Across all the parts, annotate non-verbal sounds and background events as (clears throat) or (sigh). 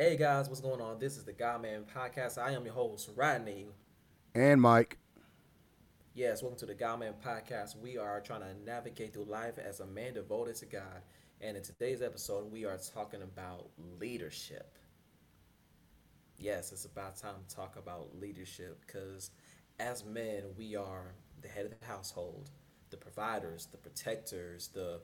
Hey guys, what's going on? This is the God Man Podcast. I am your host, Rodney. And Mike. Yes, welcome to the God Man Podcast. We are trying to navigate through life as a man devoted to God. And in today's episode, we are talking about leadership. Yes, it's about time to talk about leadership because as men, we are the head of the household, the providers, the protectors, the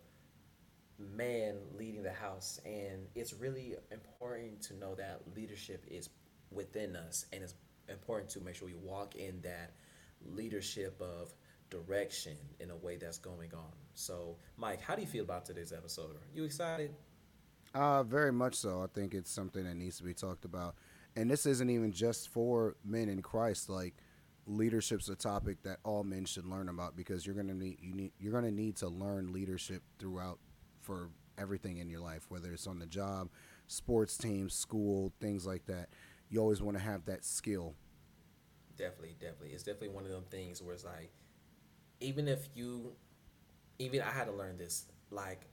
man leading the house. And it's really important to know that leadership is within us and it's important to make sure we walk in that leadership of direction in a way that's going on. So, Mike, how do you feel about today's episode? Are you excited? Uh, very much so. I think it's something that needs to be talked about. And this isn't even just for men in Christ. Like leadership's a topic that all men should learn about because you're gonna need you need you're gonna need to learn leadership throughout for everything in your life, whether it's on the job, sports teams, school, things like that. You always want to have that skill. Definitely, definitely. It's definitely one of them things where it's like, even if you, even I had to learn this. Like,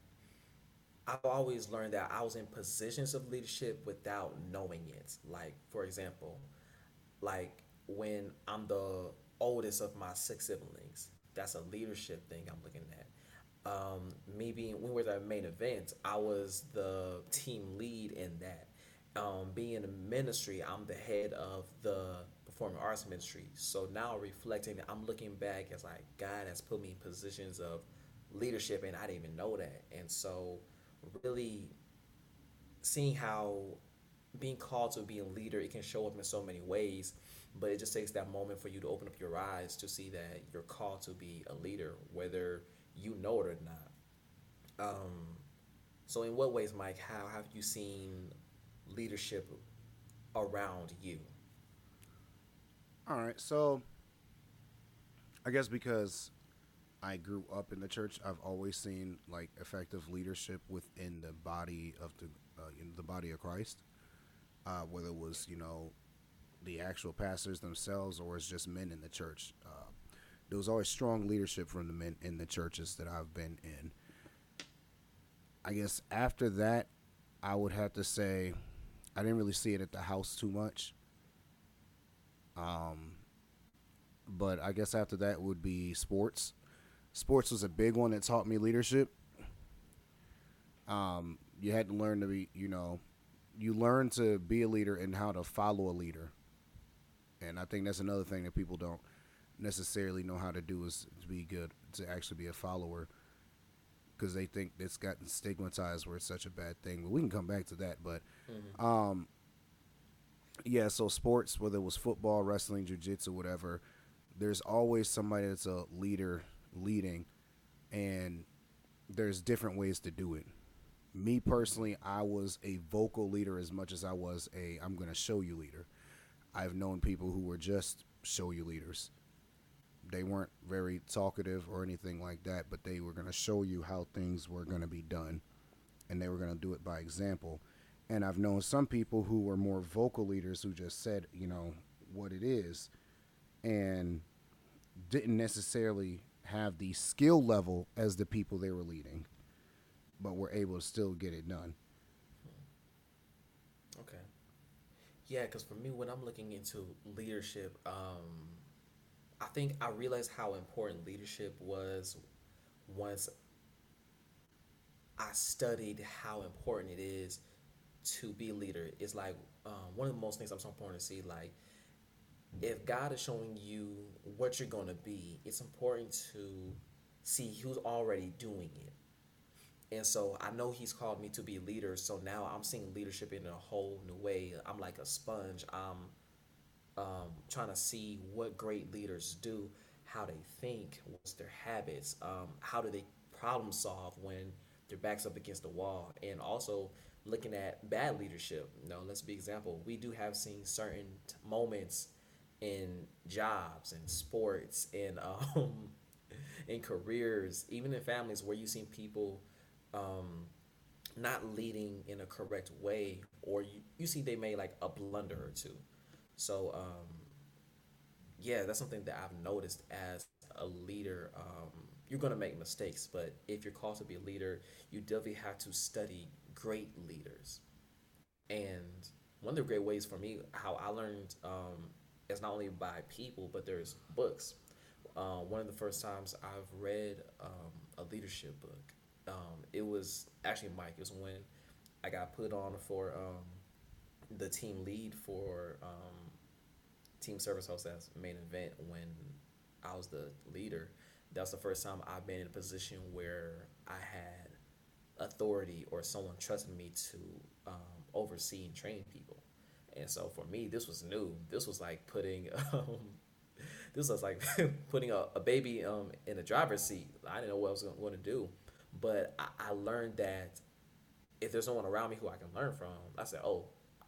I've always learned that I was in positions of leadership without knowing it. Like, for example, like when I'm the oldest of my six siblings, that's a leadership thing I'm looking at um, me being when we were at main event, I was the team lead in that. Um, being in the ministry, I'm the head of the performing arts ministry. So now reflecting, I'm looking back as like God has put me in positions of leadership, and I didn't even know that. And so, really seeing how being called to be a leader, it can show up in so many ways. But it just takes that moment for you to open up your eyes to see that you're called to be a leader, whether you know it or not. Um, so, in what ways, Mike, how have you seen leadership around you? All right, so I guess because I grew up in the church, I've always seen like effective leadership within the body of the uh, in the body of Christ. Uh, whether it was you know the actual pastors themselves or it's just men in the church. Uh, there was always strong leadership from the men in the churches that I've been in. I guess after that, I would have to say I didn't really see it at the house too much. Um, but I guess after that would be sports. Sports was a big one that taught me leadership. Um, you had to learn to be, you know, you learn to be a leader and how to follow a leader. And I think that's another thing that people don't necessarily know how to do is to be good to actually be a follower because they think it's gotten stigmatized where it's such a bad thing. But we can come back to that. But mm-hmm. um, yeah, so sports, whether it was football, wrestling, jujitsu, whatever, there's always somebody that's a leader leading, and there's different ways to do it. Me personally, I was a vocal leader as much as I was a I'm going to show you leader. I've known people who were just show you leaders they weren't very talkative or anything like that, but they were going to show you how things were going to be done, and they were going to do it by example. And I've known some people who were more vocal leaders who just said, you know, what it is, and didn't necessarily have the skill level as the people they were leading, but were able to still get it done. Okay. Yeah, because for me, when I'm looking into leadership, um, I think I realized how important leadership was once I studied how important it is to be a leader. It's like um, one of the most things I'm so important to see. Like, if God is showing you what you're going to be, it's important to see who's already doing it. And so I know He's called me to be a leader. So now I'm seeing leadership in a whole new way. I'm like a sponge. I'm um, trying to see what great leaders do, how they think, what's their habits, um, how do they problem solve when their back's up against the wall, and also looking at bad leadership. You know, let's be example. We do have seen certain moments in jobs and sports and (laughs) um, in careers, even in families, where you've seen people um, not leading in a correct way, or you, you see they made like a blunder or two. So um, yeah, that's something that I've noticed as a leader. Um, you're gonna make mistakes, but if you're called to be a leader, you definitely have to study great leaders and one of the great ways for me how I learned um, is not only by people, but there's books. Uh, one of the first times I've read um, a leadership book, um, it was actually Mike. It was when I got put on for um, the team lead for um, team service host as main event when I was the leader. That's the first time I've been in a position where I had authority or someone trusted me to um, oversee and train people. And so for me, this was new. This was like putting, (laughs) um, this was like (laughs) putting a, a baby um, in a driver's seat. I didn't know what I was going to do, but I, I learned that if there's someone around me who I can learn from, I said, oh,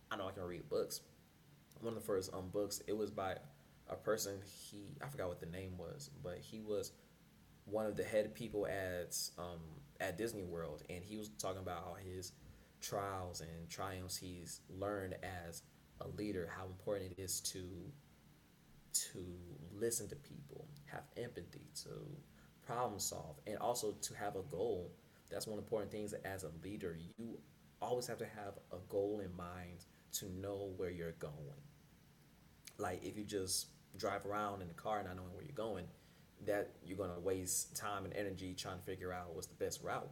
I know I can read books. One of the first um books, it was by a person. He I forgot what the name was, but he was one of the head people at um at Disney World, and he was talking about how his trials and triumphs he's learned as a leader, how important it is to to listen to people, have empathy, to problem solve, and also to have a goal. That's one important things as a leader. You always have to have a goal in mind to know where you're going. Like if you just drive around in the car not knowing where you're going, that you're gonna waste time and energy trying to figure out what's the best route.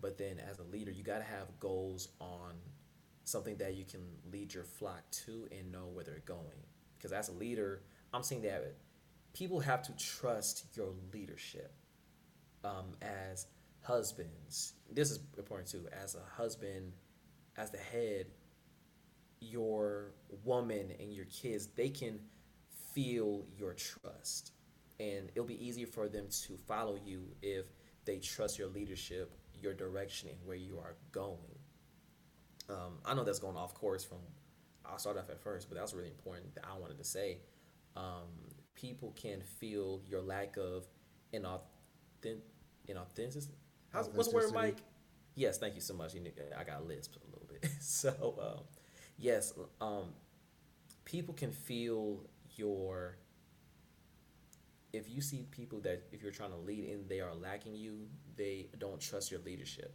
But then as a leader, you gotta have goals on something that you can lead your flock to and know where they're going. Because as a leader, I'm seeing that people have to trust your leadership. Um, as husbands, this is important too. As a husband, as the head, your woman and your kids, they can feel your trust. And it'll be easier for them to follow you if they trust your leadership, your direction, and where you are going. Um, I know that's going off course from I'll start off at first, but that was really important that I wanted to say. Um, people can feel your lack of inauthentic, inauthenticity. How's, what's the word, Mike? Yes, thank you so much. You know, I got lisp a little bit. (laughs) so, um, yes, um, people can feel your. If you see people that if you're trying to lead and they are lacking you, they don't trust your leadership.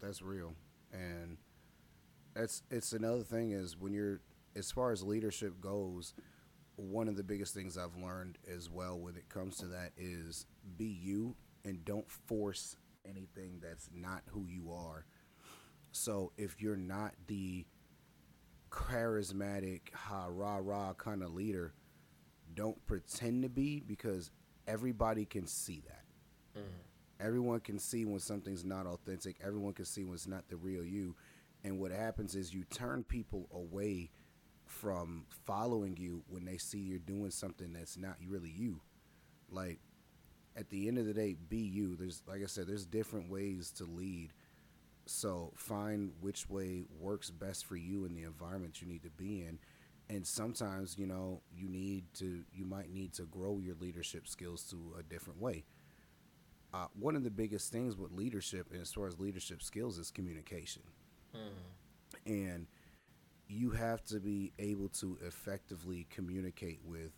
That's real, and that's it's another thing is when you're as far as leadership goes. One of the biggest things I've learned as well when it comes to that is be you and don't force anything that's not who you are. So if you're not the charismatic, ha rah rah kind of leader, don't pretend to be because everybody can see that. Mm. Everyone can see when something's not authentic. Everyone can see when it's not the real you. And what happens is you turn people away from following you when they see you're doing something that's not really you. Like at the end of the day, be you. There's like I said, there's different ways to lead. So find which way works best for you in the environment you need to be in. And sometimes, you know, you need to you might need to grow your leadership skills to a different way. Uh, one of the biggest things with leadership, and as far as leadership skills, is communication. Hmm. And you have to be able to effectively communicate with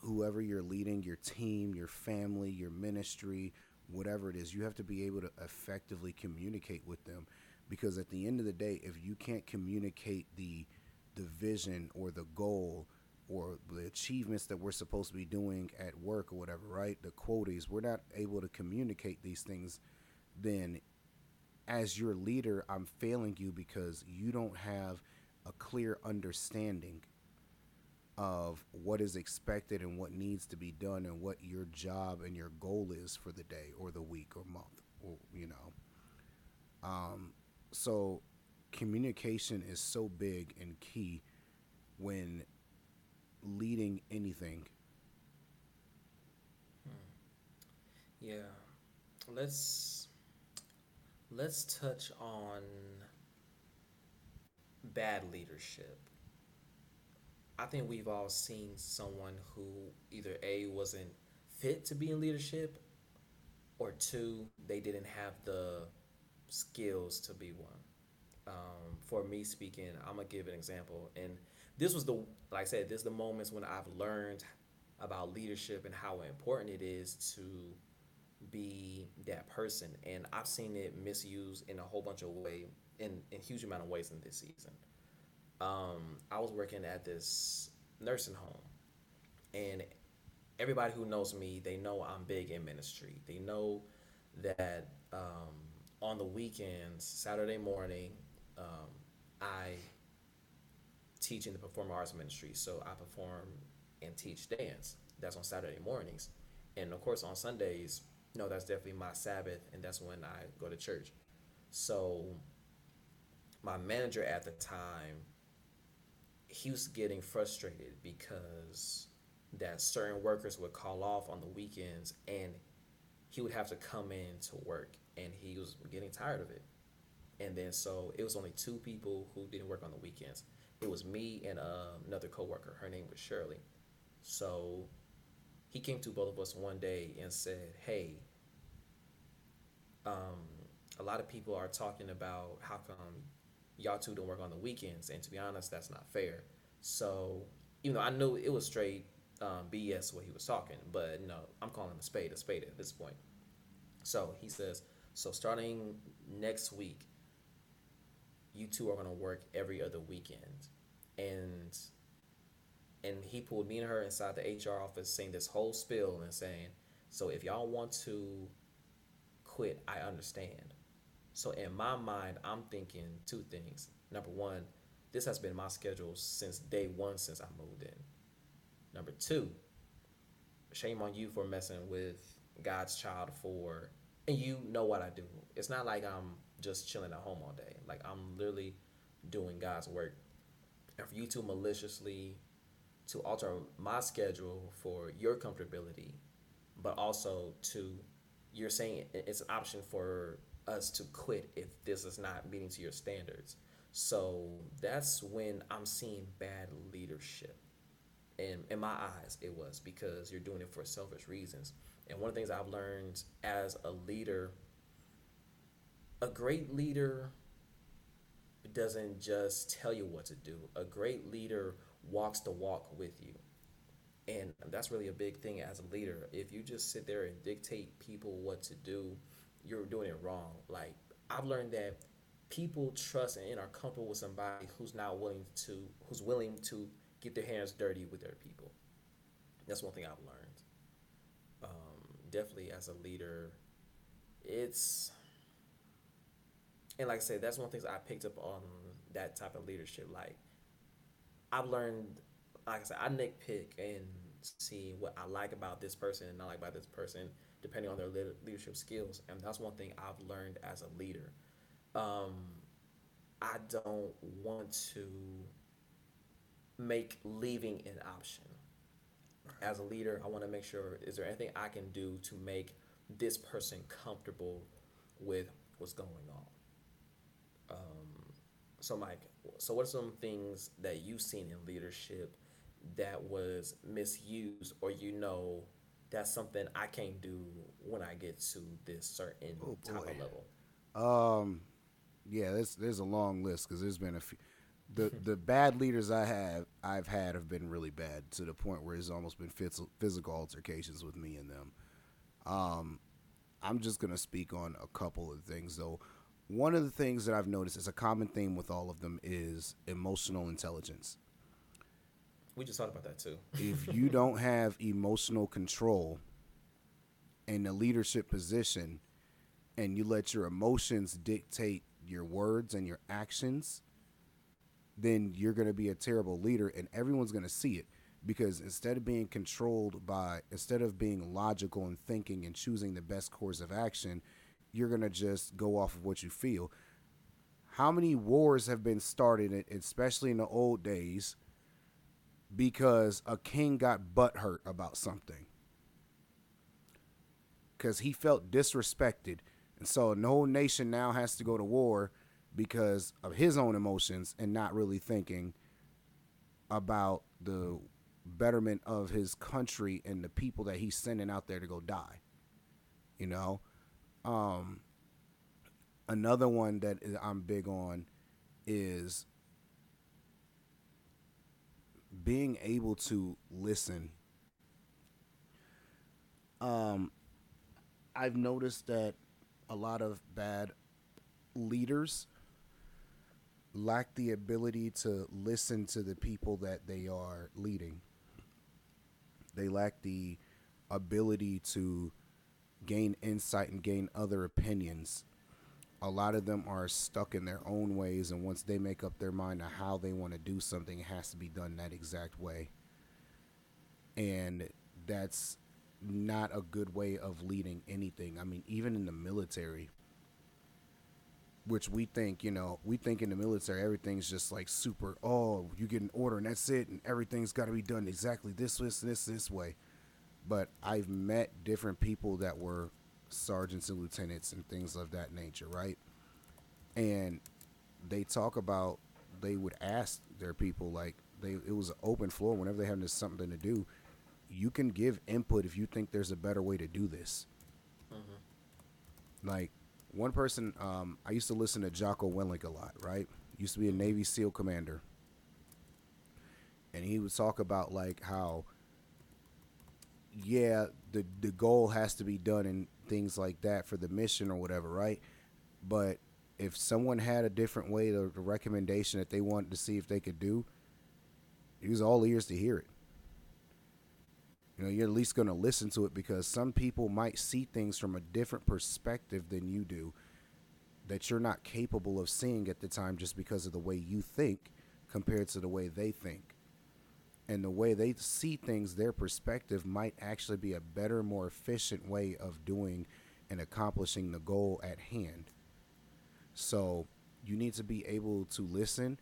whoever you're leading, your team, your family, your ministry, whatever it is, you have to be able to effectively communicate with them because at the end of the day, if you can't communicate the the vision or the goal or the achievements that we're supposed to be doing at work or whatever, right? The quotas, we're not able to communicate these things, then as your leader, I'm failing you because you don't have a clear understanding of what is expected and what needs to be done and what your job and your goal is for the day or the week or month or you know? Um, so communication is so big and key when leading anything. Hmm. yeah. Let's let's touch on bad leadership I think we've all seen someone who either A wasn't fit to be in leadership or two, they didn't have the skills to be one. Um, for me speaking, I'm gonna give an example. And this was the like I said, this is the moments when I've learned about leadership and how important it is to be that person, and I've seen it misused in a whole bunch of way, in in huge amount of ways in this season. Um, I was working at this nursing home, and everybody who knows me, they know I'm big in ministry. They know that um, on the weekends, Saturday morning, um, I teach in the performing arts ministry. So I perform and teach dance. That's on Saturday mornings. And of course, on Sundays, no, that's definitely my Sabbath, and that's when I go to church. So my manager at the time, he was getting frustrated because that certain workers would call off on the weekends and he would have to come in to work and he was getting tired of it. And then so it was only two people who didn't work on the weekends. It was me and uh, another coworker. Her name was Shirley. So he came to both of us one day and said, "Hey, um, a lot of people are talking about how come y'all two don't work on the weekends, and to be honest, that's not fair." So even though I knew it was straight um, BS what he was talking, but you know I'm calling a spade a spade at this point. So he says, so starting next week, you two are gonna work every other weekend, and and he pulled me and her inside the HR office saying this whole spiel and saying, so if y'all want to quit, I understand. So in my mind, I'm thinking two things. Number one, this has been my schedule since day one since I moved in. Number two, shame on you for messing with God's child for, and you know what I do. It's not like I'm just chilling at home all day. Like I'm literally doing God's work. And for you to maliciously to alter my schedule for your comfortability, but also to you're saying it's an option for us to quit if this is not meeting to your standards. So that's when I'm seeing bad leadership. And in my eyes, it was because you're doing it for selfish reasons. And one of the things I've learned as a leader, a great leader doesn't just tell you what to do. A great leader walks the walk with you. And that's really a big thing as a leader. If you just sit there and dictate people what to do, you're doing it wrong. Like I've learned that people trust and are comfortable with somebody who's not willing to who's willing to get their hands dirty with their people. That's one thing I've learned. Um, definitely as a leader, it's and like I said, that's one things I picked up on that type of leadership. Like I've learned, like I said, I nitpick and see what I like about this person and not like about this person, depending on their leadership skills. And that's one thing I've learned as a leader. Um, I don't want to make leaving an option. As a leader, I want to make sure is there anything I can do to make this person comfortable with what's going on. Um, so, Mike, so what are some things that you've seen in leadership that was misused, or you know that's something I can't do when I get to this certain oh, type of level? Um, yeah, there's there's a long list because there's been a few. The (laughs) the bad leaders I have I've had have been really bad to the point where it's almost been physical altercations with me and them. Um, I'm just gonna speak on a couple of things though one of the things that I've noticed is a common theme with all of them is emotional intelligence. We just talked about that too. if you (laughs) don't have emotional control in a leadership position and you let your emotions dictate your words and your actions, then you're going to be a terrible leader and everyone's going to see it because instead of being controlled by instead of being logical and thinking and choosing the best course of action, you're gonna just go off of what you feel. How many wars have been started, especially in the old days, because a king got butt hurt about something? Because he felt disrespected. And so whole nation now has to go to war because of his own emotions and not really thinking about the betterment of his country and the people that he's sending out there to go die. You know? Um, another one that I'm big on is being able to listen. Um, I've noticed that a lot of bad leaders lack the ability to listen to the people that they are leading. They lack the ability to gain insight and gain other opinions. A lot of them are stuck in their own ways, and once they make up their mind on how they want to do something, it has to be done that exact way. And that's not a good way of leading anything. I mean, even in the military, which we think, you know, we think in the military everything's just like super. Oh, you get an order and that's it, and everything's got to be done exactly this, this, this, this way. But I've met different people that were sergeants and lieutenants and things of that nature, right? And they talk about they would ask their people like they it was an open floor whenever they had something to do. You can give input if you think there's a better way to do this. Mm-hmm. Like one person, um, I used to listen to Jocko Willink a lot, right? Used to be a Navy SEAL commander. And he would talk about like how yeah, the the goal has to be done and things like that for the mission or whatever, right? But if someone had a different way, the, the recommendation that they wanted to see if they could do, was all ears to hear it. You know, you're at least going to listen to it because some people might see things from a different perspective than you do that you're not capable of seeing at the time just because of the way you think compared to the way they think. And the way they see things, their perspective might actually be a better, more efficient way of doing and accomplishing the goal at hand. So you need to be able to listen.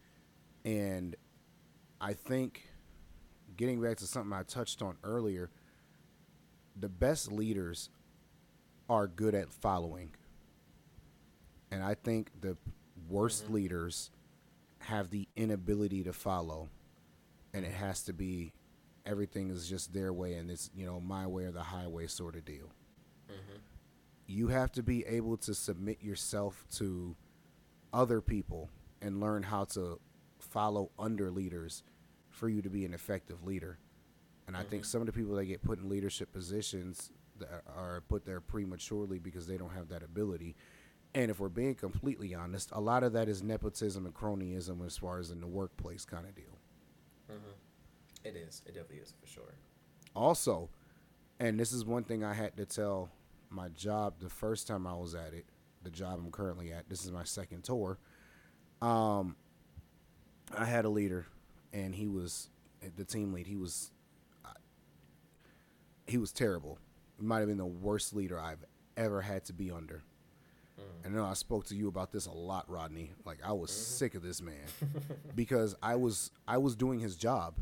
And I think getting back to something I touched on earlier, the best leaders are good at following. And I think the worst mm-hmm. leaders have the inability to follow. And it has to be everything is just their way and it's, you know, my way or the highway sort of deal. Mm-hmm. You have to be able to submit yourself to other people and learn how to follow under leaders for you to be an effective leader. And mm-hmm. I think mm-hmm. some of the people that get put in leadership positions that are put there prematurely because they don't have that ability. And if we're being completely honest, a lot of that is nepotism and cronyism as far as in the workplace kind of deal. It is. It definitely is for sure. Also, and this is one thing I had to tell my job the first time I was at it, the job I'm currently at. This is my second tour. Um, I had a leader and he was the team lead. He was he was terrible. He might have been the worst leader I've ever had to be under. Mm. And I know I spoke to you about this a lot, Rodney. Like I was mm-hmm. sick of this man (laughs) because I was I was doing his job.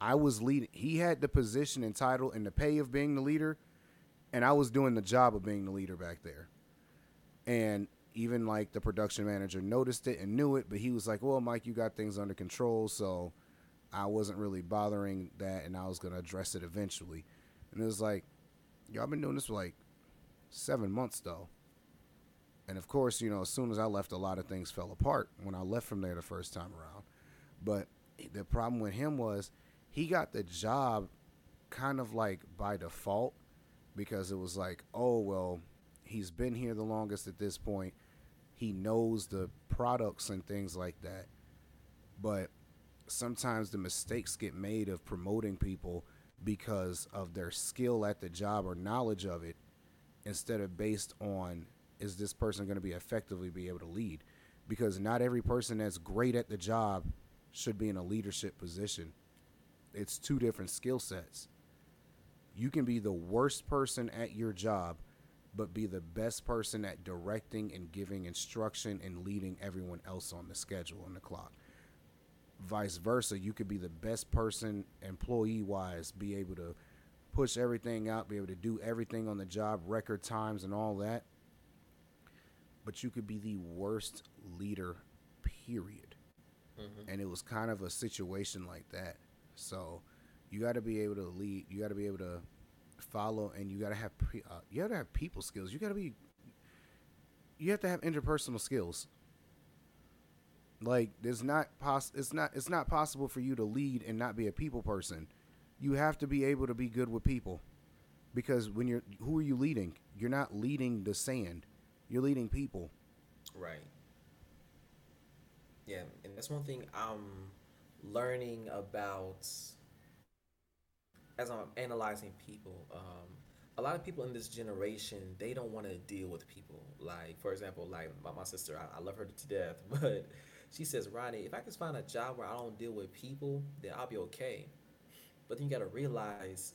I was leading. He had the position and title and the pay of being the leader, and I was doing the job of being the leader back there. And even like the production manager noticed it and knew it, but he was like, "Well, Mike, you got things under control, so I wasn't really bothering that, and I was gonna address it eventually." And it was like, "Y'all been doing this for like seven months though." And of course, you know, as soon as I left, a lot of things fell apart when I left from there the first time around. But the problem with him was he got the job kind of like by default because it was like, oh well, he's been here the longest at this point. He knows the products and things like that. But sometimes the mistakes get made of promoting people because of their skill at the job or knowledge of it instead of based on is this person going to be effectively be able to lead? Because not every person that's great at the job should be in a leadership position it's two different skill sets you can be the worst person at your job but be the best person at directing and giving instruction and leading everyone else on the schedule and the clock. Vice versa, you could be the best person employee wise, be able to push everything out, be able to do everything on the job, record times, and all that. But you could be the worst leader, period. Mm-hmm. And it was kind of a situation like that. So you got to be able to lead, you got to be able to follow, and you gotta have pre, uh, you gotta have people skills. You gotta be you have to have interpersonal skills. Like there's not pos it's not it's not possible for you to lead and not be a people person. You have to be able to be good with people because when you're who are you leading? You're not leading the sand. You're leading people. Right. Yeah, and that's one thing I'm learning about as I'm analyzing people. Um, a lot of people in this generation they don't want to deal with people. Like for example, like my, my sister, I, I love her to death, (laughs) but she says, Ronnie, if I can find a job where I don't deal with people, then I'll be okay. But then you got to realize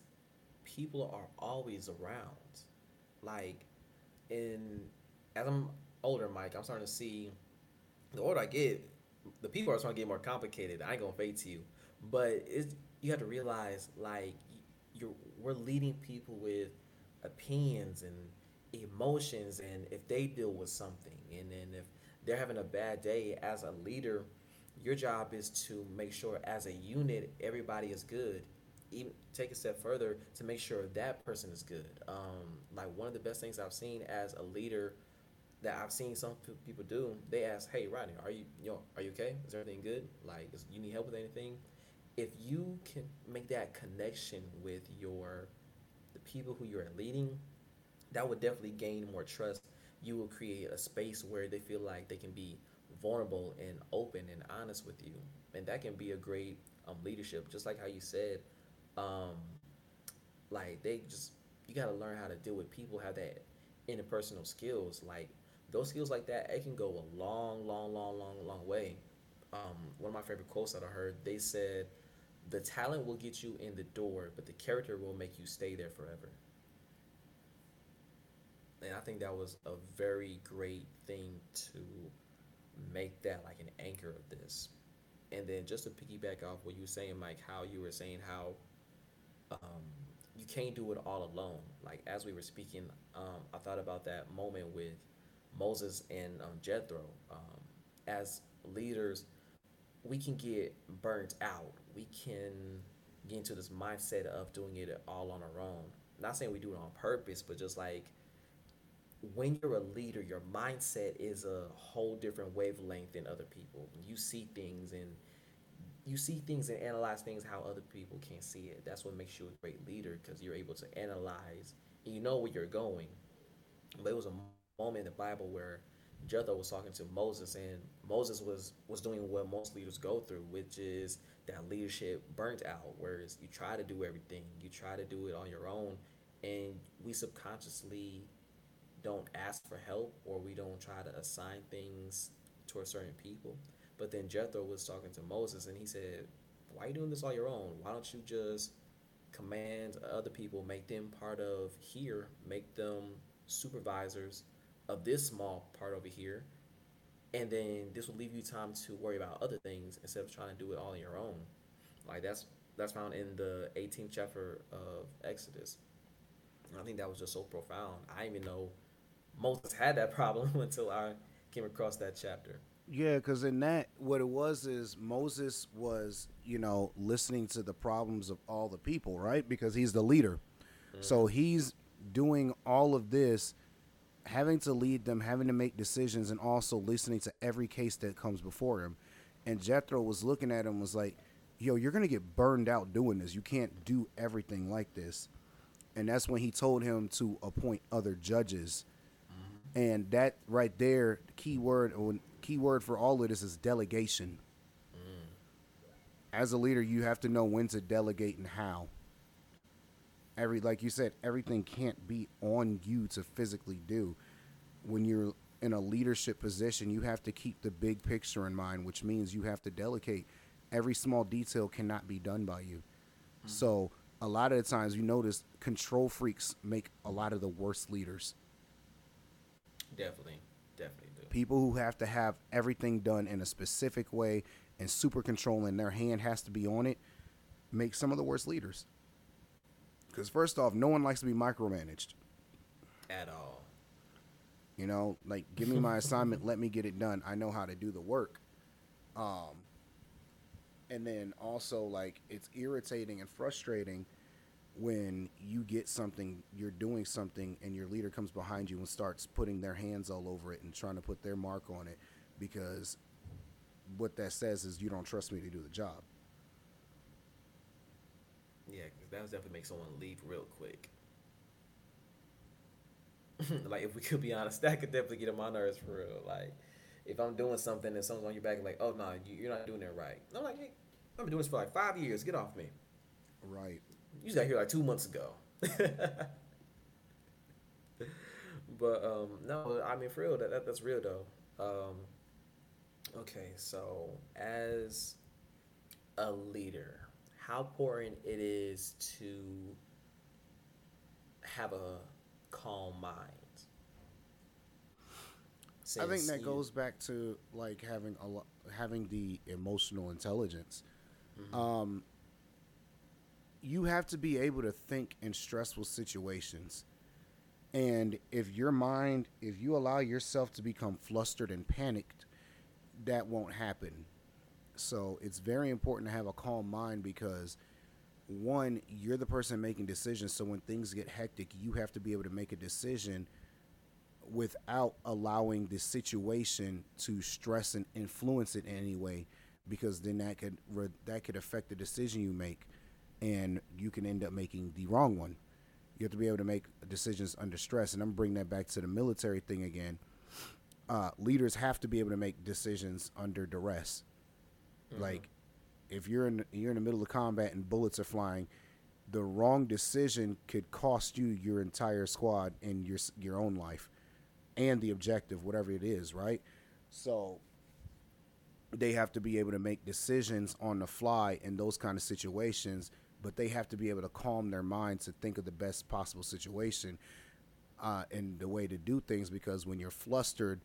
people are always around. Like, in as I'm older, Mike, I'm starting to see the older I get, the people are trying to get more complicated. I ain't gonna fake to you, but it's you have to realize like you're we're leading people with opinions and emotions, and if they deal with something, and then if they're having a bad day as a leader, your job is to make sure as a unit everybody is good even take a step further to make sure that person is good. Um, like one of the best things I've seen as a leader that I've seen some people do, they ask, "Hey, Rodney, are you you know are you okay? Is everything good? Like, is, you need help with anything?" If you can make that connection with your the people who you're leading, that would definitely gain more trust. You will create a space where they feel like they can be vulnerable and open and honest with you, and that can be a great um, leadership. Just like how you said, um, like they just you got to learn how to deal with people, have that interpersonal skills. Like those skills like that, it can go a long, long, long, long, long way. Um, one of my favorite quotes that I heard, they said, "The talent will get you in the door, but the character will make you stay there forever." And I think that was a very great thing to make that like an anchor of this. And then just to piggyback off what you were saying, Mike, how you were saying how um, you can't do it all alone. Like as we were speaking, um, I thought about that moment with Moses and um, Jethro. Um, as leaders, we can get burnt out. We can get into this mindset of doing it all on our own. Not saying we do it on purpose, but just like when you're a leader, your mindset is a whole different wavelength than other people. You see things and you see things and analyze things how other people can't see it. That's what makes you a great leader because you're able to analyze and you know where you're going. But it was a moment in the Bible where Jethro was talking to Moses, and Moses was was doing what most leaders go through, which is that leadership burnt out. Whereas you try to do everything, you try to do it on your own, and we subconsciously don't ask for help or we don't try to assign things to certain people. But then Jethro was talking to Moses and he said, Why are you doing this on your own? Why don't you just command other people, make them part of here, make them supervisors of this small part over here? And then this will leave you time to worry about other things instead of trying to do it all on your own. Like that's that's found in the 18th chapter of Exodus. And I think that was just so profound. I didn't even know Moses (laughs) had that problem (laughs) until I came across that chapter. Yeah, because in that, what it was is Moses was, you know, listening to the problems of all the people, right? Because he's the leader. Mm-hmm. So he's doing all of this, having to lead them, having to make decisions, and also listening to every case that comes before him. And Jethro was looking at him, was like, yo, you're going to get burned out doing this. You can't do everything like this. And that's when he told him to appoint other judges. Mm-hmm. And that right there, the key word, key word for all of this is delegation. Mm. As a leader, you have to know when to delegate and how. Every like you said, everything can't be on you to physically do. When you're in a leadership position, you have to keep the big picture in mind, which means you have to delegate. Every small detail cannot be done by you. Mm. So, a lot of the times you notice control freaks make a lot of the worst leaders. Definitely. Definitely people who have to have everything done in a specific way and super controlling their hand has to be on it make some of the worst leaders because first off no one likes to be micromanaged. At all. You know like give me my assignment let me get it done. I know how to do the work. Um and then also like it's irritating and frustrating when you get something, you're doing something, and your leader comes behind you and starts putting their hands all over it and trying to put their mark on it because what that says is you don't trust me to do the job. Yeah, because that would definitely make someone leave real quick. (laughs) like if we could be honest, (laughs) that could definitely get on my nerves for real. Like if I'm doing something and someone's on your back, like, oh no, you're not doing it right. I'm like, hey, I've been doing this for like five years. Get off me. Right. You just got here like two months ago. (laughs) but um, no, I mean for real, that, that that's real though. Um, okay, so as a leader, how important it is to have a calm mind. Since I think that you, goes back to like having a lo- having the emotional intelligence. Mm-hmm. Um, you have to be able to think in stressful situations. And if your mind, if you allow yourself to become flustered and panicked, that won't happen. So it's very important to have a calm mind because one, you're the person making decisions. So when things get hectic, you have to be able to make a decision without allowing the situation to stress and influence it in any way because then that could that could affect the decision you make and you can end up making the wrong one. You have to be able to make decisions under stress, and I'm bringing that back to the military thing again. Uh, leaders have to be able to make decisions under duress. Mm-hmm. Like, if you're in you're in the middle of combat and bullets are flying, the wrong decision could cost you your entire squad and your your own life, and the objective, whatever it is, right? So they have to be able to make decisions on the fly in those kind of situations but they have to be able to calm their minds to think of the best possible situation uh, and the way to do things because when you're flustered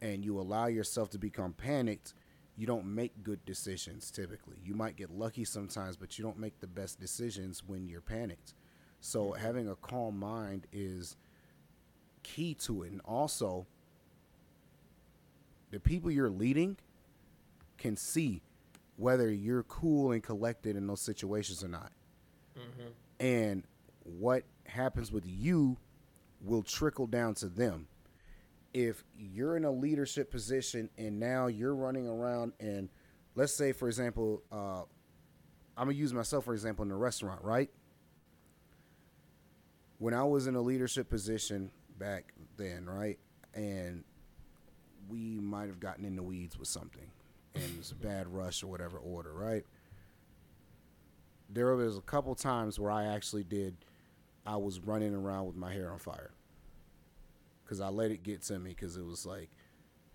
and you allow yourself to become panicked you don't make good decisions typically you might get lucky sometimes but you don't make the best decisions when you're panicked so mm-hmm. having a calm mind is key to it and also the people you're leading can see whether you're cool and collected in those situations or not. Mm-hmm. And what happens with you will trickle down to them. If you're in a leadership position and now you're running around and let's say for example, uh, I'm gonna use myself for example in the restaurant, right? When I was in a leadership position back then, right, and we might have gotten in the weeds with something, and it's a bad rush or whatever order, right? There was a couple times where I actually did. I was running around with my hair on fire because I let it get to me because it was like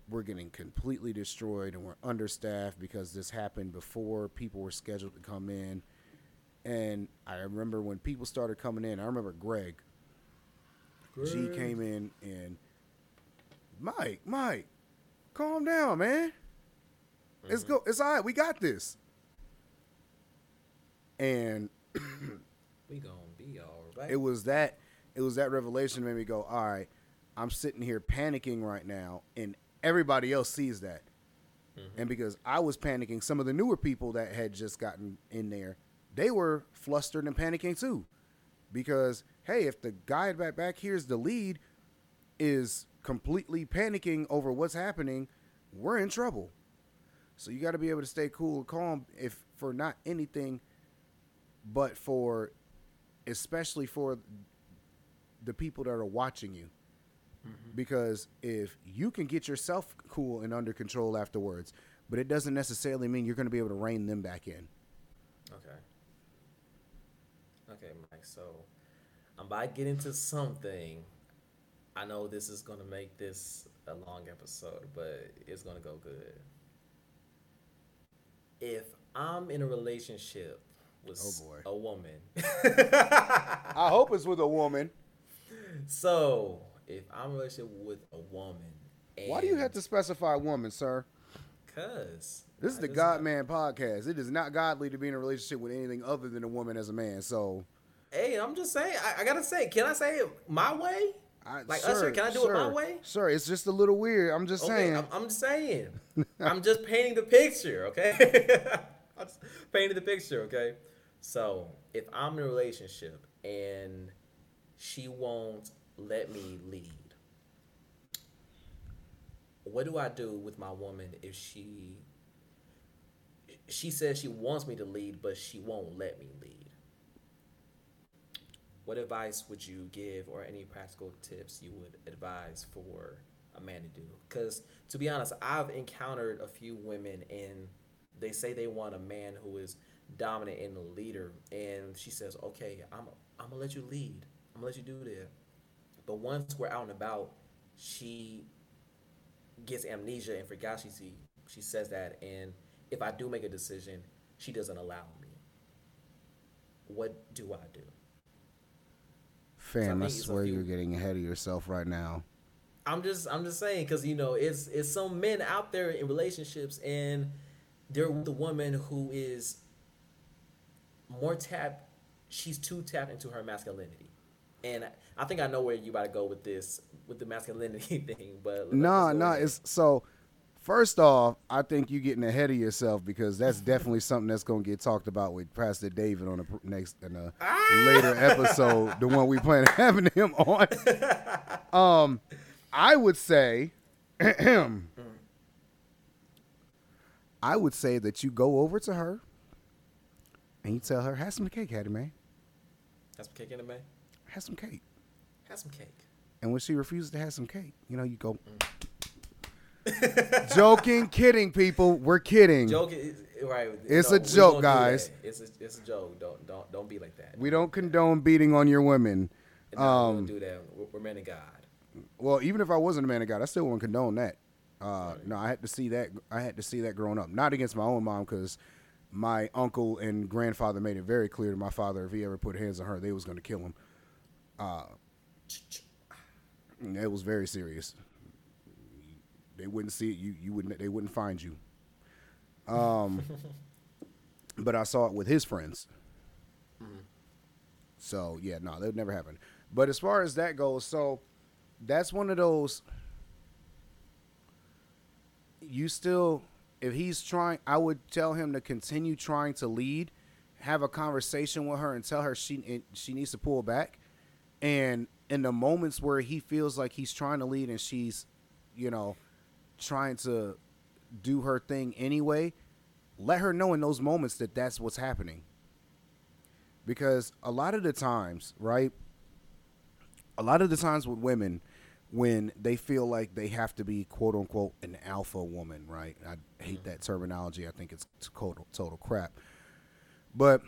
we're getting completely destroyed and we're understaffed because this happened before people were scheduled to come in. And I remember when people started coming in, I remember Greg. Greg. G came in and Mike, Mike, calm down, man. Mm-hmm. It's go. It's all right. We got this. And we gonna be all right. It was that. It was that revelation made me go. All right. I'm sitting here panicking right now, and everybody else sees that. Mm-hmm. And because I was panicking, some of the newer people that had just gotten in there, they were flustered and panicking too. Because hey, if the guy back back here's the lead is completely panicking over what's happening, we're in trouble. So you got to be able to stay cool and calm if for not anything, but for especially for the people that are watching you. Mm-hmm. Because if you can get yourself cool and under control afterwards, but it doesn't necessarily mean you're going to be able to rein them back in. Okay. Okay, Mike. So I'm about to get into something. I know this is going to make this a long episode, but it's going to go good if I'm in a relationship with oh a woman, I hope it's with a woman. (laughs) So if I'm in a relationship with a woman, why do you have to specify woman, sir? Cause this is the God Man podcast. It is not godly to be in a relationship with anything other than a woman as a man. So, hey, I'm just saying. I, I gotta say, can I say it my way? I, like sir, Usher, can I do sir, it my way? Sir, it's just a little weird. I'm just okay, saying. I'm, I'm just saying. (laughs) I'm just painting the picture, okay? (laughs) I'm just painting the picture, okay? So if I'm in a relationship and she won't let me lead, what do I do with my woman if she she says she wants me to lead, but she won't let me lead? what advice would you give, or any practical tips you would advise for a man to do? Because to be honest, I've encountered a few women, and they say they want a man who is dominant and a leader, and she says, "Okay, I'm I'm gonna let you lead. I'm gonna let you do that." But once we're out and about, she gets amnesia and forgot she see she says that and if I do make a decision, she doesn't allow me. What do I do? Fam, I, I swear few, you're getting ahead of yourself right now. I'm just I'm just saying because you know it's it's some men out there in relationships and they're the woman who is more tapped. She's too tapped into her masculinity, and I think I know where you about to go with this with the masculinity (laughs) thing. But no, no, it's so First off, I think you're getting ahead of yourself because that's definitely something that's going to get talked about with Pastor David on the next in a ah! later episode, the one we plan on having him on. (laughs) um, I would say, (clears throat) I would say that you go over to her and you tell her, "Have some cake, Hattie man. Have some cake in it, man. Have some cake. Have some cake." And when she refuses to have some cake, you know, you go. Mm (laughs) Joking, kidding, people. We're kidding. Joking, right? It's no, a joke, guys. It's a, it's a joke. Don't don't don't be like that. We don't condone beating on your women. No, um, we don't do that. We're, we're, men of God. Well, even if I wasn't a man of God, I still wouldn't condone that. Uh. No, I had to see that. I had to see that growing up. Not against my own mom, because my uncle and grandfather made it very clear to my father if he ever put hands on her, they was going to kill him. Uh, it was very serious they wouldn't see it. You you wouldn't. They wouldn't find you. Um, (laughs) but I saw it with his friends. Mm-hmm. So yeah, no, that would never happen. But as far as that goes, so that's one of those. You still, if he's trying, I would tell him to continue trying to lead, have a conversation with her, and tell her she she needs to pull back. And in the moments where he feels like he's trying to lead and she's, you know, trying to do her thing anyway, let her know in those moments that that's what's happening. Because a lot of the times, right? A lot of the times with women, when they feel like they have to be quote unquote an alpha woman, right? I hate mm-hmm. that terminology. I think it's total, total crap. But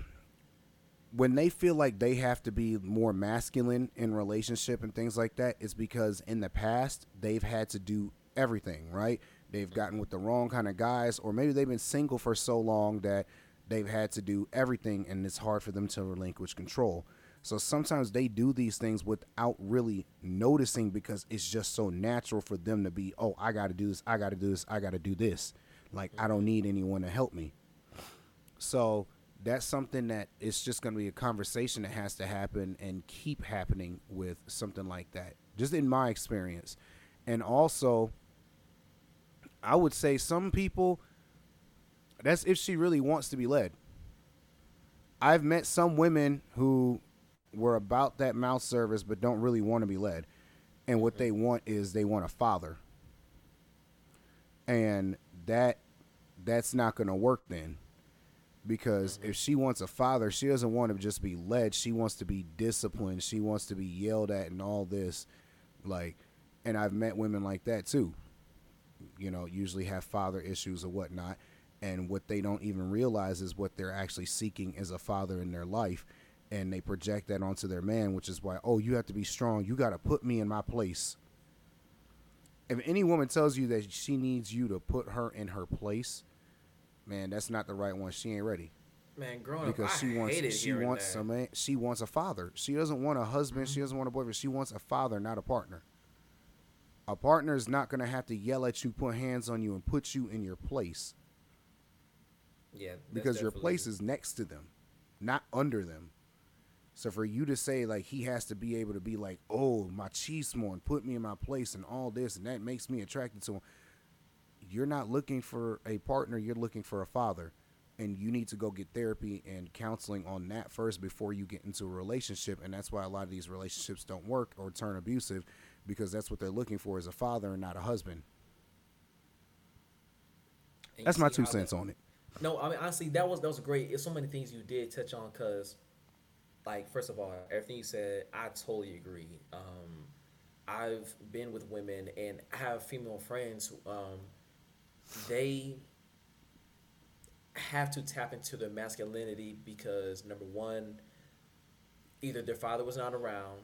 when they feel like they have to be more masculine in relationship and things like that, it's because in the past they've had to do everything, right? They've gotten with the wrong kind of guys, or maybe they've been single for so long that they've had to do everything and it's hard for them to relinquish control. So sometimes they do these things without really noticing because it's just so natural for them to be, oh, I got to do this, I got to do this, I got to do this. Like, I don't need anyone to help me. So that's something that it's just going to be a conversation that has to happen and keep happening with something like that, just in my experience. And also, I would say some people that's if she really wants to be led. I've met some women who were about that mouth service but don't really want to be led. And what they want is they want a father. And that that's not going to work then. Because if she wants a father, she doesn't want to just be led. She wants to be disciplined. She wants to be yelled at and all this. Like, and I've met women like that too you know, usually have father issues or whatnot. And what they don't even realize is what they're actually seeking is a father in their life. And they project that onto their man, which is why, oh, you have to be strong. You got to put me in my place. If any woman tells you that she needs you to put her in her place, man, that's not the right one. She ain't ready. Man, growing because up, she wants she wants that. a man. She wants a father. She doesn't want a husband. Mm-hmm. She doesn't want a boyfriend. She wants a father, not a partner. A partner is not going to have to yell at you, put hands on you, and put you in your place. Yeah, because your place is next to them, not under them. So for you to say like he has to be able to be like, oh, my machismo and put me in my place and all this, and that makes me attracted to him. You're not looking for a partner. You're looking for a father, and you need to go get therapy and counseling on that first before you get into a relationship. And that's why a lot of these relationships don't work or turn abusive because that's what they're looking for is a father and not a husband. And that's my two cents that, on it. No, I mean honestly, that was that was great. It's so many things you did touch on because like first of all, everything you said, I totally agree. Um, I've been with women and I have female friends. Um, they have to tap into their masculinity because number one, either their father was not around.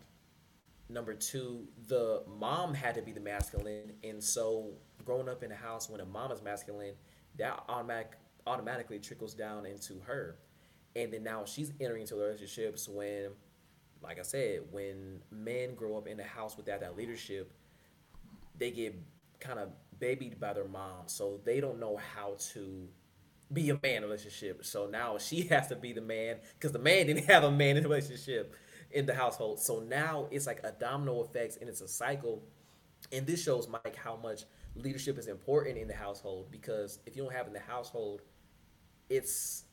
Number two, the mom had to be the masculine, and so growing up in a house when a mom is masculine, that automatic automatically trickles down into her, and then now she's entering into relationships when, like I said, when men grow up in a house without that leadership, they get kind of babied by their mom, so they don't know how to be a man relationship. So now she (laughs) has to be the man because the man didn't have a man in a relationship in the household. So now it's like a domino effect and it's a cycle. And this shows Mike how much leadership is important in the household because if you don't have in the household, it's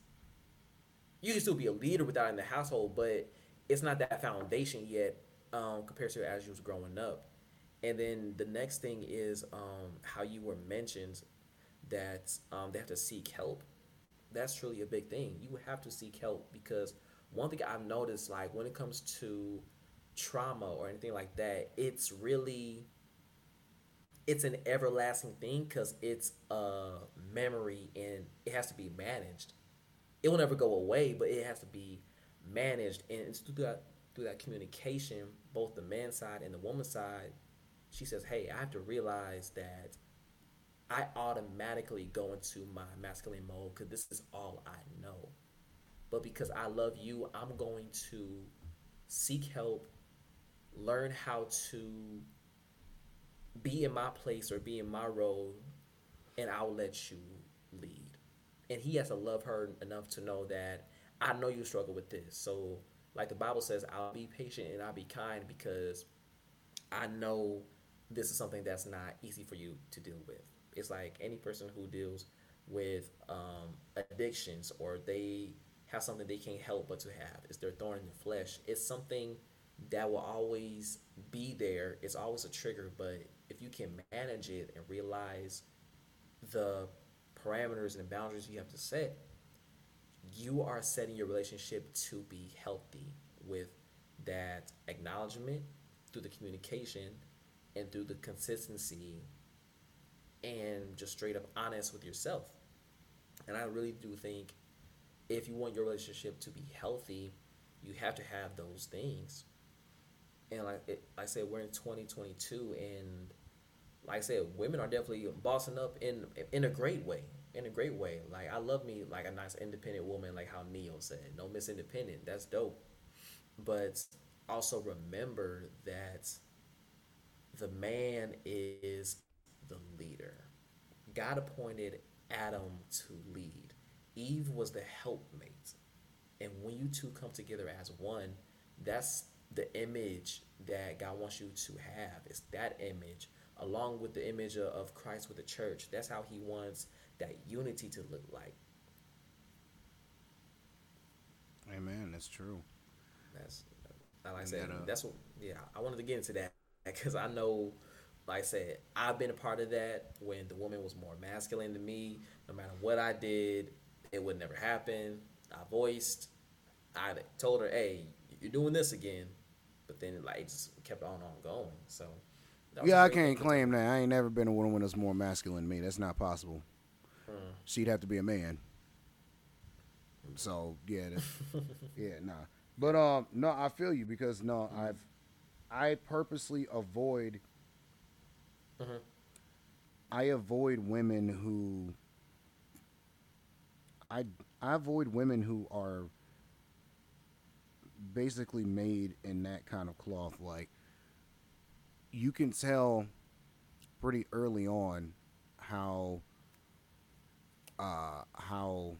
you can still be a leader without in the household, but it's not that foundation yet um, compared to as you was growing up. And then the next thing is um, how you were mentioned that um, they have to seek help. That's truly a big thing. You have to seek help because one thing I've noticed, like when it comes to trauma or anything like that, it's really it's an everlasting thing because it's a memory and it has to be managed. It will never go away, but it has to be managed, and it's through that through that communication, both the man side and the woman side. She says, "Hey, I have to realize that I automatically go into my masculine mode because this is all I know. But because I love you, I'm going to seek help, learn how to be in my place or be in my role, and I'll let you lead. And he has to love her enough to know that I know you struggle with this. So, like the Bible says, I'll be patient and I'll be kind because I know this is something that's not easy for you to deal with. It's like any person who deals with um, addictions or they have something they can't help but to have. It's their thorn in the flesh. It's something that will always be there. It's always a trigger, but if you can manage it and realize the parameters and boundaries you have to set, you are setting your relationship to be healthy with that acknowledgement through the communication and through the consistency and just straight up honest with yourself. And I really do think if you want your relationship to be healthy, you have to have those things. And like, it, I said, we're in 2022, and like I said, women are definitely bossing up in in a great way. In a great way. Like I love me like a nice independent woman, like how Ne-Yo said, "No miss independent." That's dope. But also remember that the man is the leader. God appointed Adam to lead. Eve was the helpmate. And when you two come together as one, that's the image that God wants you to have. It's that image, along with the image of Christ with the church. That's how He wants that unity to look like. Amen. That's true. That's like I said. Uh, that's what. Yeah, I wanted to get into that because I know like I said, I've been a part of that when the woman was more masculine than me. No matter what I did, it would never happen. I voiced, I told her, "Hey, you're doing this again," but then like it just kept on on going. So yeah, I can't claim that. I ain't never been a woman that's more masculine than me. That's not possible. Hmm. She'd have to be a man. So yeah, (laughs) yeah, nah. But um, no, I feel you because no, I've I purposely avoid Mm-hmm. I avoid women who I I avoid women who are basically made in that kind of cloth. Like you can tell pretty early on how uh, how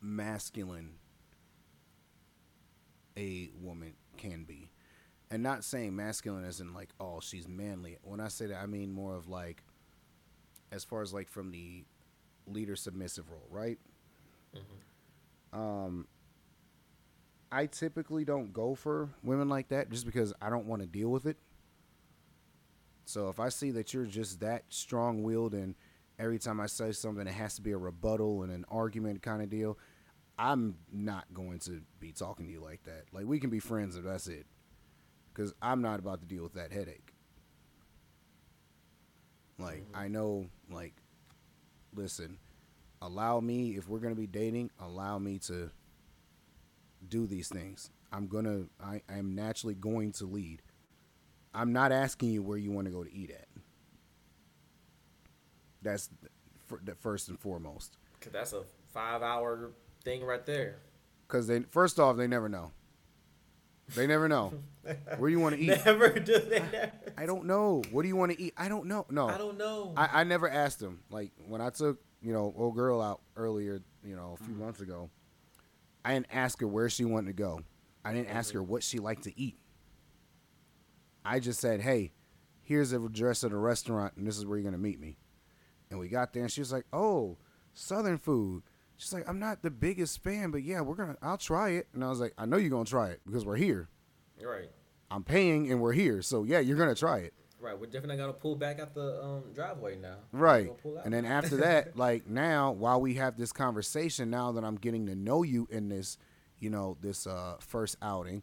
masculine a woman can be and not saying masculine as in like oh she's manly when i say that i mean more of like as far as like from the leader submissive role right mm-hmm. um i typically don't go for women like that just because i don't want to deal with it so if i see that you're just that strong-willed and every time i say something it has to be a rebuttal and an argument kind of deal I'm not going to be talking to you like that. Like we can be friends if that's it, because I'm not about to deal with that headache. Like mm-hmm. I know, like, listen, allow me if we're gonna be dating, allow me to do these things. I'm gonna, I am naturally going to lead. I'm not asking you where you want to go to eat at. That's the first and foremost. Cause that's a five hour thing right there. Because they first off, they never know. They never know. Where do you want to (laughs) eat? Never do they never. I don't know. What do you want to eat? I don't know. No. I don't know. I, I never asked them. Like when I took, you know, old girl out earlier, you know, a few mm-hmm. months ago, I didn't ask her where she wanted to go. I didn't mm-hmm. ask her what she liked to eat. I just said, hey, here's the address of the restaurant and this is where you're gonna meet me. And we got there and she was like, Oh, Southern food. She's like, I'm not the biggest fan, but yeah, we're gonna. I'll try it. And I was like, I know you're gonna try it because we're here. Right. I'm paying and we're here, so yeah, you're gonna try it. Right. We're definitely gonna pull back at the um, driveway now. Right. And then after (laughs) that, like now, while we have this conversation, now that I'm getting to know you in this, you know, this uh, first outing,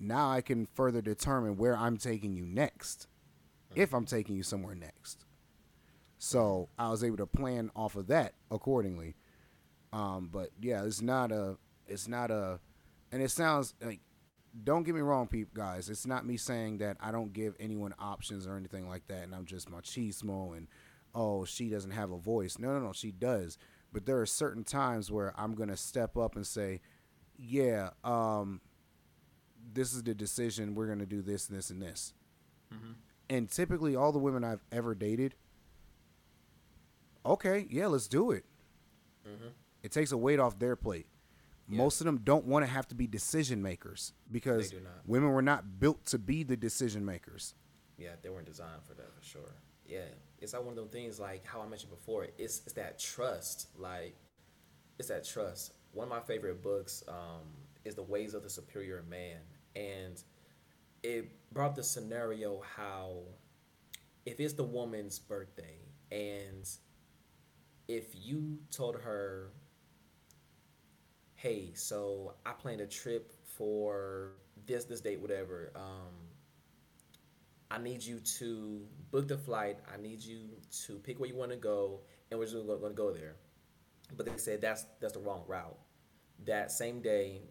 now I can further determine where I'm taking you next, mm-hmm. if I'm taking you somewhere next. So I was able to plan off of that accordingly. Um, but yeah, it's not a, it's not a, and it sounds like, don't get me wrong, people, guys. It's not me saying that I don't give anyone options or anything like that, and I'm just machismo and oh, she doesn't have a voice. No, no, no, she does. But there are certain times where I'm gonna step up and say, yeah, um, this is the decision. We're gonna do this, and this, and this. Mm-hmm. And typically, all the women I've ever dated, okay, yeah, let's do it. Mm-hmm. It takes a weight off their plate. Yeah. Most of them don't want to have to be decision makers because women were not built to be the decision makers. Yeah, they weren't designed for that for sure. Yeah, it's like one of those things like how I mentioned before. It's it's that trust. Like it's that trust. One of my favorite books um, is The Ways of the Superior Man, and it brought the scenario how if it's the woman's birthday and if you told her hey, so I planned a trip for this this date, whatever. Um, I need you to book the flight. I need you to pick where you want to go, and we're just going to go there. But they said that's that's the wrong route. That same day,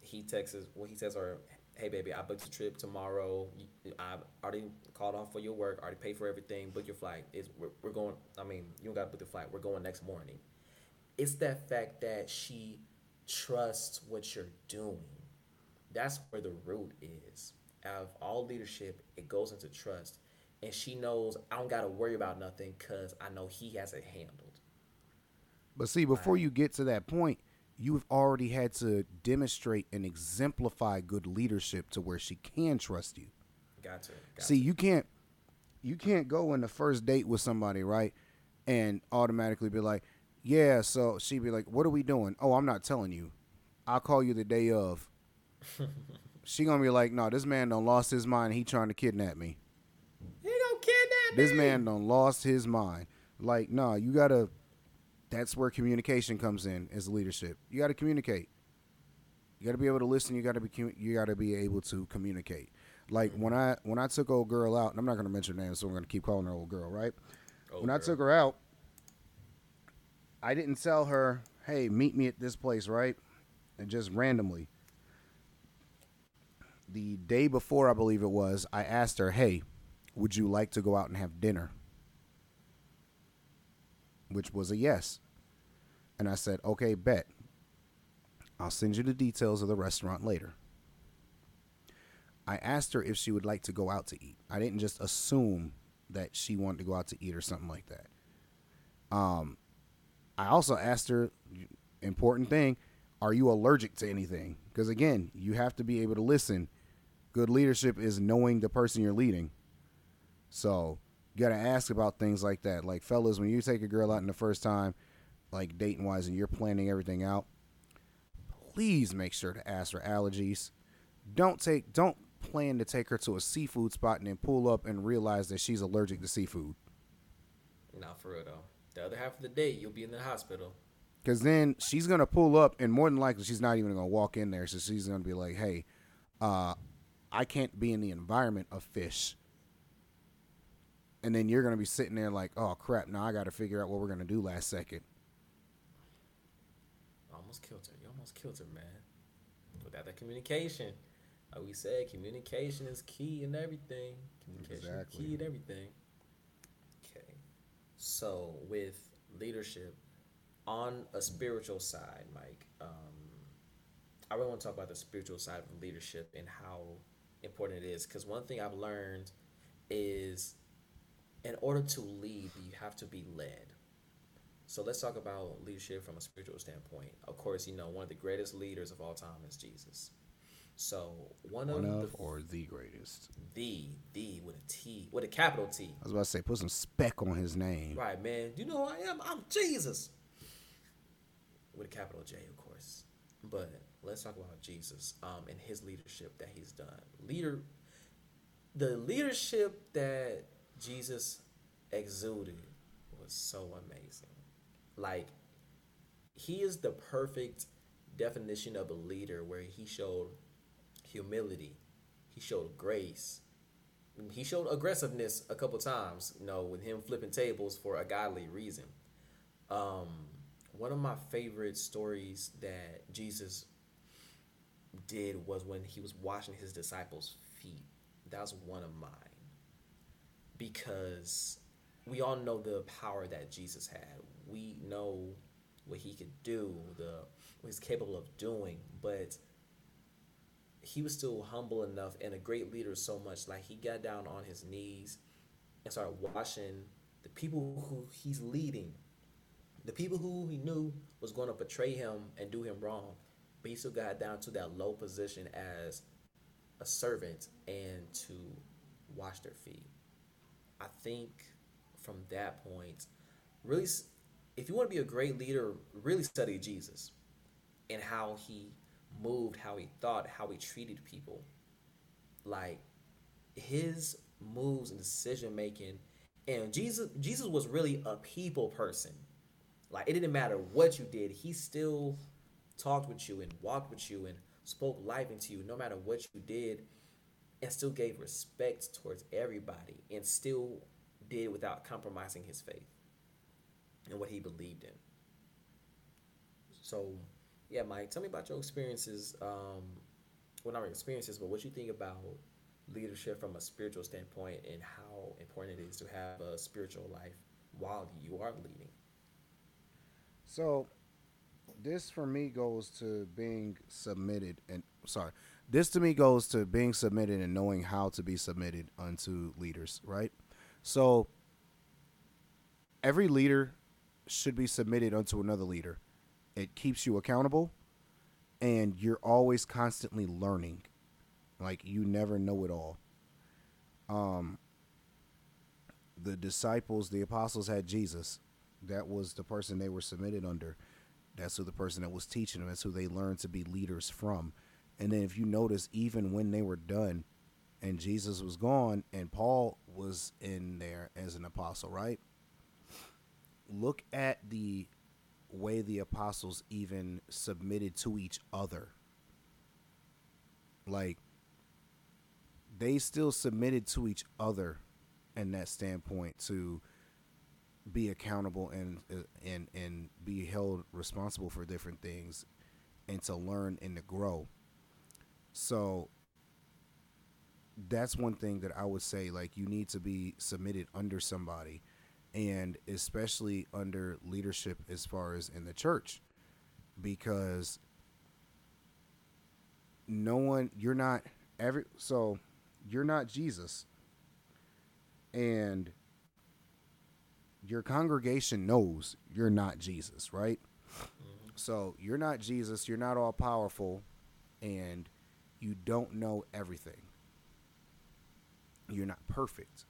he texts well, he says her, "Hey baby, I booked a trip tomorrow. I already called off for your work. Already paid for everything. Book your flight. Is we're, we're going. I mean, you don't got to book the flight. We're going next morning." It's that fact that she trust what you're doing. That's where the root is. Out of all leadership, it goes into trust. And she knows I don't got to worry about nothing because I know he has it handled. But see, before right. you get to that point, you've already had to demonstrate and exemplify good leadership to where she can trust you. Got to. Got see, to. you can't you can't go in the first date with somebody, right? And automatically be like, yeah, so she'd be like, "What are we doing?" Oh, I'm not telling you. I'll call you the day of. (laughs) she gonna be like, "No, this man done lost his mind. He trying to kidnap me. He don't kidnap This man done lost his mind. Like, no, you gotta. That's where communication comes in as leadership. You gotta communicate. You gotta be able to listen. You gotta be. You gotta be able to communicate. Like when mm-hmm. I when I took old girl out, and I'm not gonna mention her name, so I'm gonna keep calling her old girl, right? Old when girl. I took her out, I didn't tell her, hey, meet me at this place, right? And just randomly. The day before, I believe it was, I asked her, hey, would you like to go out and have dinner? Which was a yes. And I said, okay, bet. I'll send you the details of the restaurant later. I asked her if she would like to go out to eat. I didn't just assume that she wanted to go out to eat or something like that. Um, I also asked her, important thing, are you allergic to anything? Because again, you have to be able to listen. Good leadership is knowing the person you're leading. So you got to ask about things like that. Like, fellas, when you take a girl out in the first time, like dating wise, and you're planning everything out, please make sure to ask for allergies. Don't take, don't plan to take her to a seafood spot and then pull up and realize that she's allergic to seafood. Not for real though. The other half of the day, you'll be in the hospital. Because then she's gonna pull up, and more than likely, she's not even gonna walk in there. So she's gonna be like, "Hey, uh, I can't be in the environment of fish." And then you're gonna be sitting there like, "Oh crap! Now I got to figure out what we're gonna do last second. Almost killed her. You almost killed her, man. Without that communication, like we said, communication is key in everything. Communication Exactly. is key in everything. So with leadership, on a spiritual side, Mike, um, I really want to talk about the spiritual side of leadership and how important it is. Because one thing I've learned is, in order to lead, you have to be led. So let's talk about leadership from a spiritual standpoint. Of course, you know one of the greatest leaders of all time is Jesus. So one of, One the or the greatest. the the with a T with a capital T. I was about to say, put some spec on his name. Right, man. You know who I am? I'm Jesus. With a capital J, of course. But let's talk about Jesus um, and his leadership that he's done. Leader, the leadership that Jesus exuded was so amazing. Like, he is the perfect definition of a leader where he showed humility, he showed grace, he showed aggressiveness a couple times, you know, with him flipping tables for a godly reason. Um, one of my favorite stories that Jesus did was when he was washing his disciples' feet. That's one of mine. Because we all know the power that Jesus had. We know what he could do, the what he's capable of doing, but he was still humble enough and a great leader so much like he got down on his knees and started washing the people who he's leading. The people who he knew was going to betray him and do him wrong but he still got down to that low position as a servant and to wash their feet. I think from that point really if you want to be a great leader really study jesus and how he moved, how he thought, how he treated people. Like his moves and decision making, and Jesus Jesus was really a people person. Like it didn't matter what you did, he still talked with you and walked with you and spoke life into you, no matter what you did, and still gave respect towards everybody, and still did without compromising his faith and what he believed in. So yeah, Mike, tell me about your experiences. Um, well, not your experiences, but what you think about leadership from a spiritual standpoint and how important it is to have a spiritual life while you are leading. So, this for me goes to being submitted, and sorry, this to me goes to being submitted and knowing how to be submitted unto leaders, right? So, every leader should be submitted unto another leader. It keeps you accountable, and you're always constantly learning. Like you never know it all. Um, the disciples, the apostles had Jesus. That was the person they were submitted under. That's who the person that was teaching them. That's who they learned to be leaders from. And then if you notice, even when they were done and Jesus was gone and Paul was in there as an apostle, right? Look at the way the apostles even submitted to each other. Like they still submitted to each other in that standpoint to be accountable and uh, and and be held responsible for different things and to learn and to grow. So that's one thing that I would say like you need to be submitted under somebody and especially under leadership as far as in the church because no one you're not every so you're not Jesus and your congregation knows you're not Jesus, right? Mm-hmm. So you're not Jesus, you're not all powerful, and you don't know everything. You're not perfect.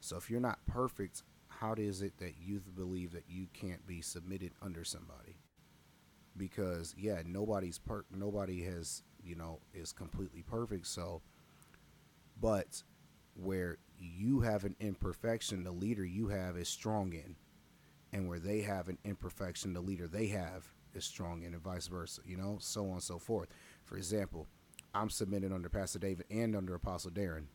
So if you're not perfect, how is it that you believe that you can't be submitted under somebody? Because yeah, nobody's per nobody has, you know, is completely perfect, so but where you have an imperfection, the leader you have is strong in. and where they have an imperfection, the leader they have is strong, in, and vice versa. You know, so on and so forth. For example, I'm submitted under Pastor David and under Apostle Darren.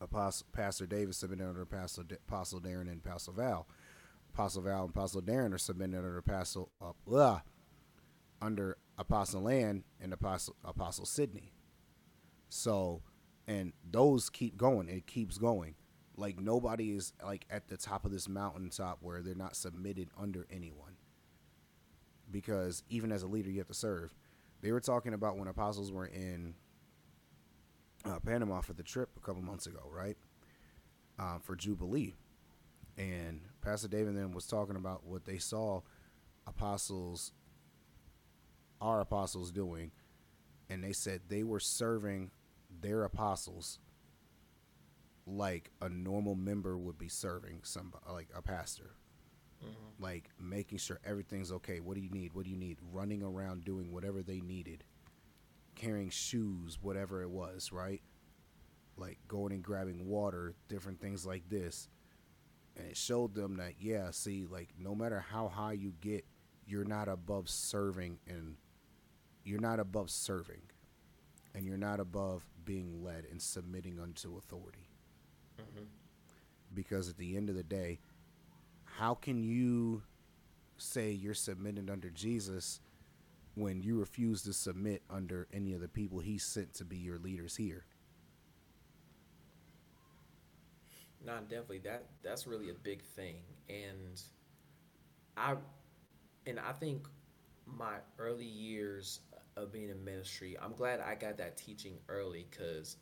Apostle Pastor David submitted under Apostle, Apostle Darren and Apostle Val. Apostle Val and Apostle Darren are submitted under Apostle uh, blah, under Apostle Land and Apostle Apostle Sydney. So, and those keep going. It keeps going. Like nobody is like at the top of this mountaintop where they're not submitted under anyone. Because even as a leader, you have to serve. They were talking about when apostles were in uh, Panama for the trip a couple months ago, right? Uh, for Jubilee, and Pastor David then was talking about what they saw apostles, our apostles doing, and they said they were serving their apostles like a normal member would be serving somebody, like a pastor. Mm-hmm. Like making sure everything's okay. What do you need? What do you need? Running around doing whatever they needed, carrying shoes, whatever it was, right? Like going and grabbing water, different things like this. And it showed them that, yeah, see, like no matter how high you get, you're not above serving and you're not above serving and you're not above being led and submitting unto authority. Mm-hmm. Because at the end of the day, how can you say you're submitted under Jesus when you refuse to submit under any of the people he sent to be your leaders here? No, definitely that that's really a big thing, and I and I think my early years of being in ministry, I'm glad I got that teaching early because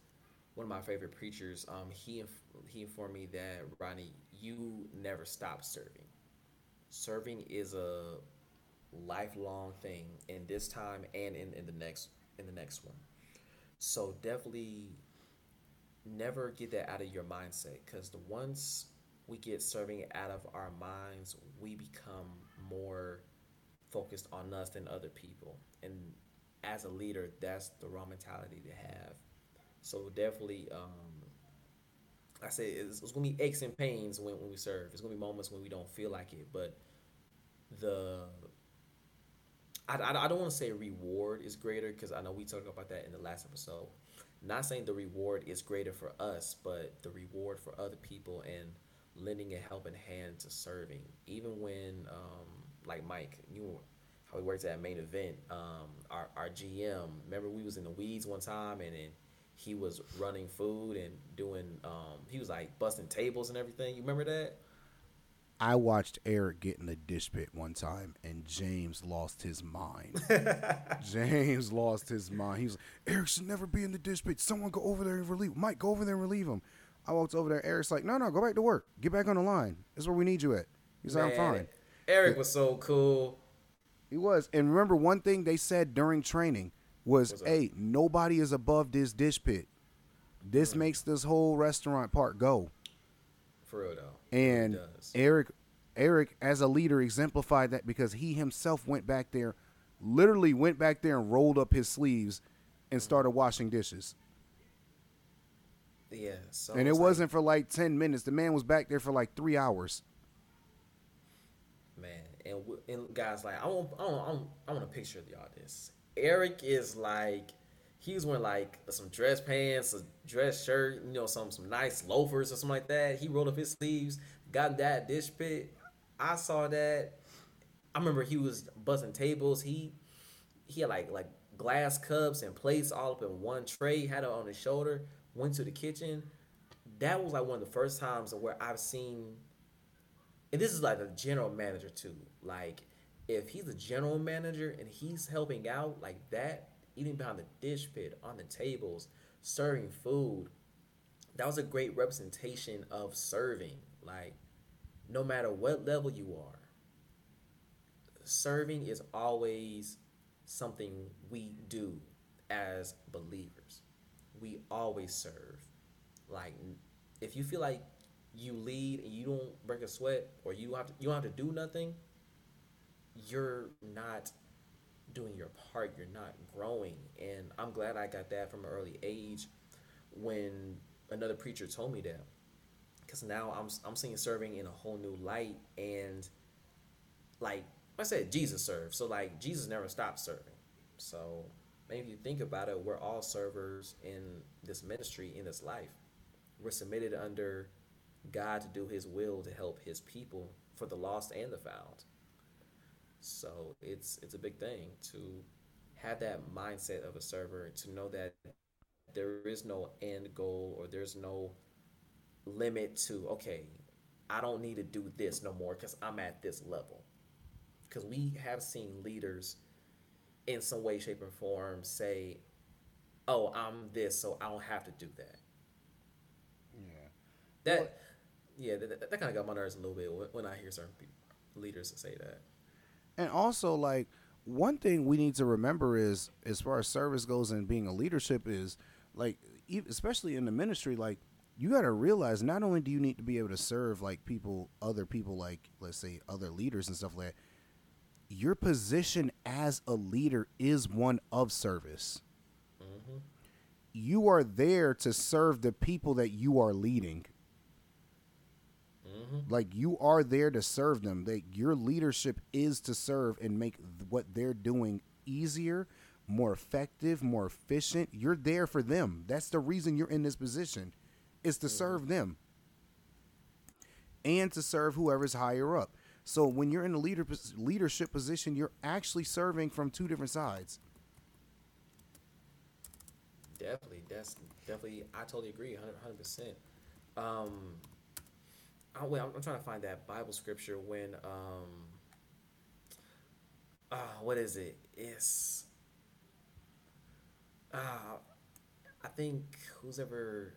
one of my favorite preachers, um, he he informed me that Ronnie, you never stop serving. Serving is a lifelong thing in this time and in, in the next in the next one. So definitely never get that out of your mindset because the once we get serving out of our minds, we become more focused on us than other people. And as a leader, that's the wrong mentality to have. So definitely, um, I say it's, it's, gonna be aches and pains when, when we serve. It's gonna be moments when we don't feel like it, but the I, I, I don't want to say reward is greater because I know we talked about that in the last episode. Not saying the reward is greater for us, but the reward for other people and lending a helping hand to serving, even when um, like Mike, you how he works at main event. Um, our our GM, remember we was in the weeds one time and then he was running food and doing um, he was like busting tables and everything. You remember that? I watched Eric get in the dish pit one time, and James lost his mind. (laughs) James lost his mind. He was like, Eric should never be in the dish pit. Someone go over there and relieve. Mike, go over there and relieve him. I walked over there. Eric's like, no, no, go back to work. Get back on the line. That's where we need you at. He's like, I'm fine. Eric was so cool. He was. And remember, one thing they said during training was, hey, nobody is above this dish pit. This mm. makes this whole restaurant part go. For real though. And Eric Eric as a leader exemplified that because he himself went back there, literally went back there and rolled up his sleeves and mm-hmm. started washing dishes. Yeah. So and it wasn't for like 10 minutes. The man was back there for like 3 hours. Man, and, and guys like I want I want I want a picture of y'all this. Eric is like he was wearing like some dress pants, a dress shirt, you know, some some nice loafers or something like that. He rolled up his sleeves, got that dish pit. I saw that. I remember he was buzzing tables. He he had like like glass cups and plates all up in one tray. Had it on his shoulder. Went to the kitchen. That was like one of the first times where I've seen. And this is like a general manager too. Like if he's a general manager and he's helping out like that, eating behind the dish pit, on the tables, serving food, that was a great representation of serving. Like, no matter what level you are, serving is always something we do as believers. We always serve. Like, if you feel like you lead and you don't break a sweat or you have to, you don't have to do nothing, you're not doing your part, you're not growing. And I'm glad I got that from an early age when another preacher told me that. because now I'm I'm seeing serving in a whole new light, and like I said, Jesus served, so like Jesus never stopped serving. So maybe if you think about it, we're all servers in this ministry in this life. We're submitted under God to do His will to help His people for the lost and the found. So it's it's a big thing to have that mindset of a server to know that there is no end goal or there's no limit to okay i don't need to do this no more because i'm at this level. Because we have seen leaders in some way shape or form say oh i'm this so i don't have to do that. Yeah. that Well- yeah that, that, kind of got my nerves a little bit when- i hear certain people, leaders say that And also, like one thing we need to remember is, as far as service goes and being a leadership is, like, especially in the ministry, like you got to realize not only do you need to be able to serve like people, other people, like let's say other leaders and stuff like that. Your position as a leader is one of service. Mm-hmm. You are there to serve the people that you are leading. Like you are there to serve them. That your leadership is to serve and make what they're doing easier, more effective, more efficient. You're there for them. That's the reason you're in this position, is to serve them and to serve whoever's higher up. So when you're in a leader leadership position, you're actually serving from two different sides. Definitely, that's definitely. I totally agree, hundred percent. Um, I, wait, I'm, I'm trying to find that Bible scripture when um, uh, what is it? It's uh, I think who's ever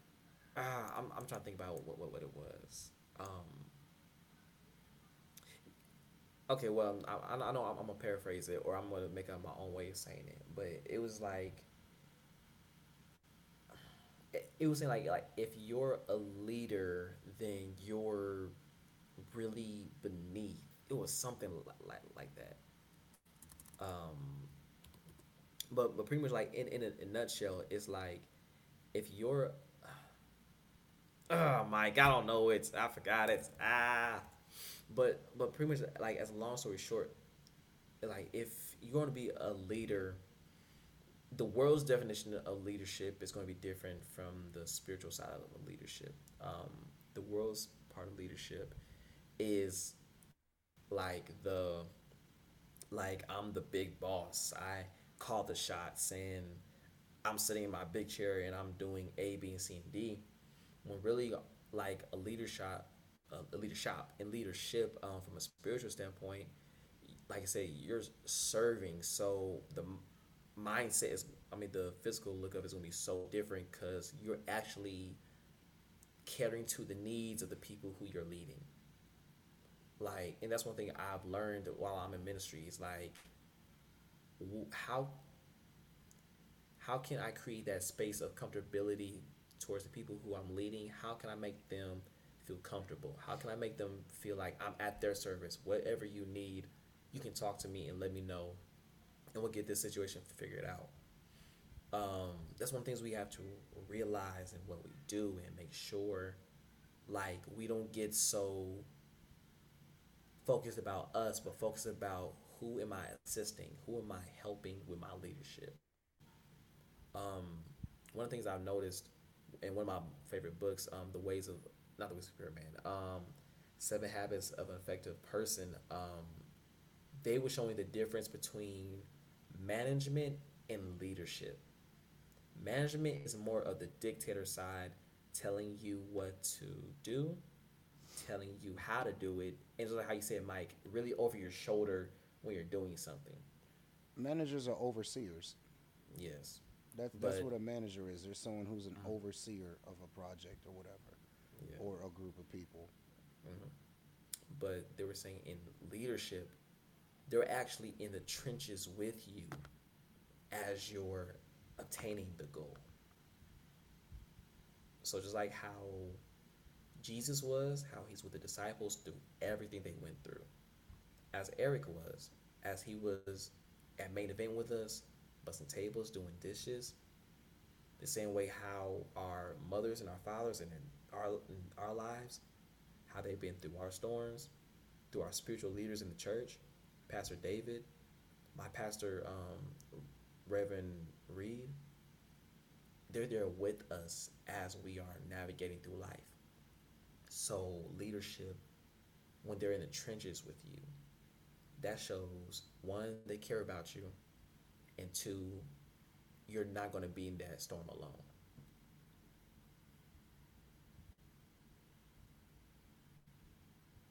uh, I'm I'm trying to think about what what, what it was. Um, okay, well, I, I know I'm, I'm gonna paraphrase it, or I'm gonna make up my own way of saying it, but it was like it- it was saying like like if you're a leader, then you're really beneath. It was something li- like like that. Um, but but pretty much like in in a, a nutshell, it's like if you're (sighs) oh Mike, I don't know it's I forgot it's ah, but but pretty much like as a long story short, like if you're going to be a leader the world's definition of leadership is going to be different from the spiritual side of leadership. Um, the world's part of leadership is like the like I'm the big boss. I call the shots and I'm sitting in my big chair and I'm doing A, B, and C and D. When really like a leadership, a leadership in leadership um, from a spiritual standpoint, like I said, you're serving. So the mindset is i mean the physical look of is to be so different because you're actually catering to the needs of the people who you're leading. Like and that's one thing i've learned while i'm in ministry is like how how can i create that space of comfortability towards the people who i'm leading? How can i make them feel comfortable? How can i make them feel like i'm at their service? Whatever you need you can talk to me and let me know and we'll get this situation figured out. Um, that's one of the things we have to realize in what we do and make sure, like, we don't get so focused about us, but focused about who am I assisting, who am I helping with my leadership. Um, one of the things I've noticed in one of my favorite books, um, The Ways of not the Ways of Spirit Man, um, Seven Habits of an Effective Person. Um, they were showing the difference between management and leadership. Management mm-hmm. is more of the dictator side, telling you what to do, telling you how to do it, and just like how you said, Mike, really over your shoulder when you're doing something. Managers are overseers. Yes. That, that's But- what a manager is. There's someone who's an mm-hmm. overseer of a project or whatever, Yeah. or a group of people. Mm-hmm. but they were saying in leadership, they're actually in the trenches with you as you're attaining the goal. So just like how Jesus was, how he's with the disciples through everything they went through, as Eric was, as he was at main event with us, busting tables, doing dishes. The same way how our mothers and our fathers and then our our lives, how they've been through our storms, through our spiritual leaders in the church, Pastor David, my pastor, um, Reverend Reed. They're there with us as we are navigating through life. So leadership, when they're in the trenches with you, that shows one they care about you, and two, you're not going to be in that storm alone.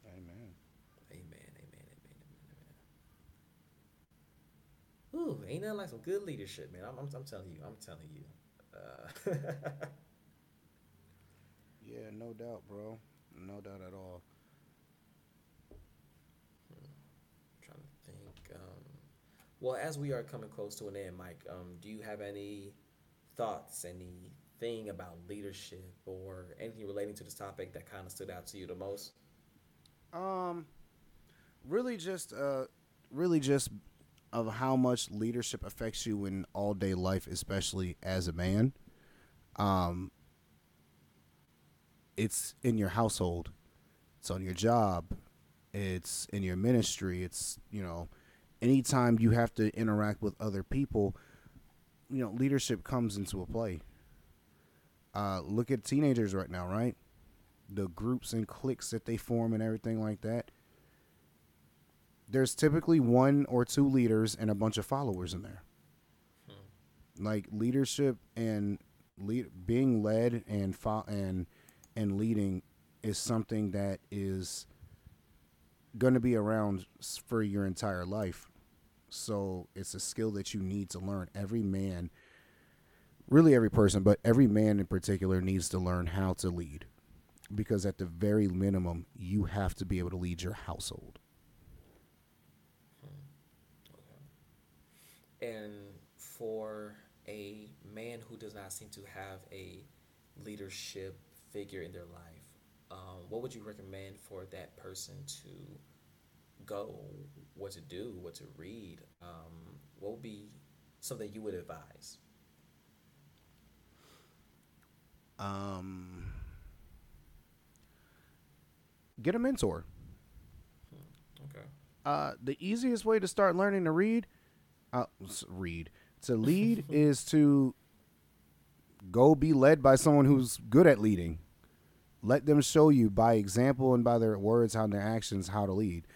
Amen. Amen. Amen. Amen. Amen. Ooh, ain't nothing like some good leadership, man. I'm, I'm, I'm telling you. I'm telling you. Uh, (laughs) Yeah, no doubt, bro. No doubt at all. trying to think. Um, well, as we are coming close to an end, Mike, um, do you have any thoughts, anything about leadership, or anything relating to this topic that kind of stood out to you the most? Um, really just uh, really just of how much leadership affects you in all day life, especially as a man. Um, it's in your household, it's on your job, it's in your ministry. It's you know, anytime you have to interact with other people, you know, leadership comes into a play. Uh, look at teenagers right now, right? the groups and cliques that they form and everything like that. There's typically one or two leaders and a bunch of followers in there. Hmm. Like leadership and lead, being led and fo- and and leading is something that is going to be around for your entire life. So it's a skill that you need to learn. Every man, really every person, but every man in particular needs to learn how to lead because at the very minimum you have to be able to lead your household And for a man who does not seem to have a leadership figure in their life, um, what would you recommend for that person to go, what to do, what to read? Um, what would be something you would advise? um get a mentor Okay. uh the easiest way to start learning to read uh read. To lead (laughs) is to go be led by someone who's good at leading. Let them show you by example and by their words how their actions how to lead.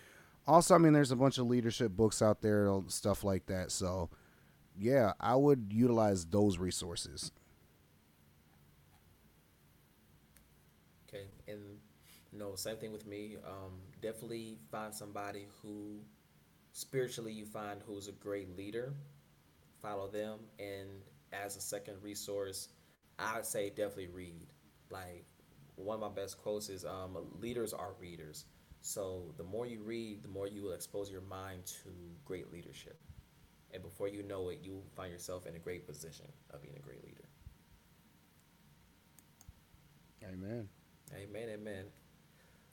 Also i mean there's a bunch of leadership books out there stuff like that. So yeah i would utilize those resources. Okay, and no, same thing with me. Um, definitely find somebody who spiritually you find who's a great leader. Follow them, and as a second resource, I would say definitely read. Like one of my best quotes is, um, "Leaders are readers." So the more you read, the more you will expose your mind to great leadership, and before you know it, you will find yourself in a great position of being a great leader. amen Amen, amen.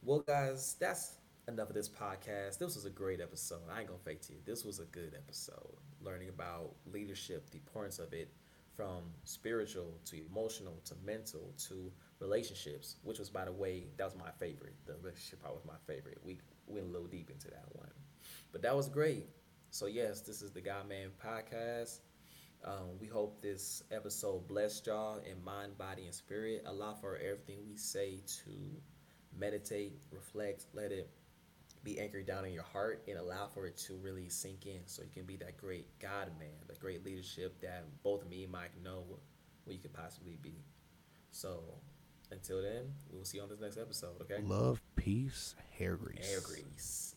Well, guys, that's enough of this podcast. This was a great episode. I ain't gonna fake to you. This was a good episode. Learning about leadership, the importance of it, from spiritual to emotional to mental to relationships, which was, by the way, that was my favorite. The relationship part was my favorite. We went a little deep into that one, but that was great. So yes, this is the God Man podcast. Um, we hope this episode blessed y'all in mind, body, and spirit. Allow for everything we say to meditate, reflect, let it be anchored down in your heart, and allow for it to really sink in so you can be that great God man, that great leadership that both me and Mike know what you could possibly be. So until then, we will see you on this next episode, okay? love peace hair grease Air grease.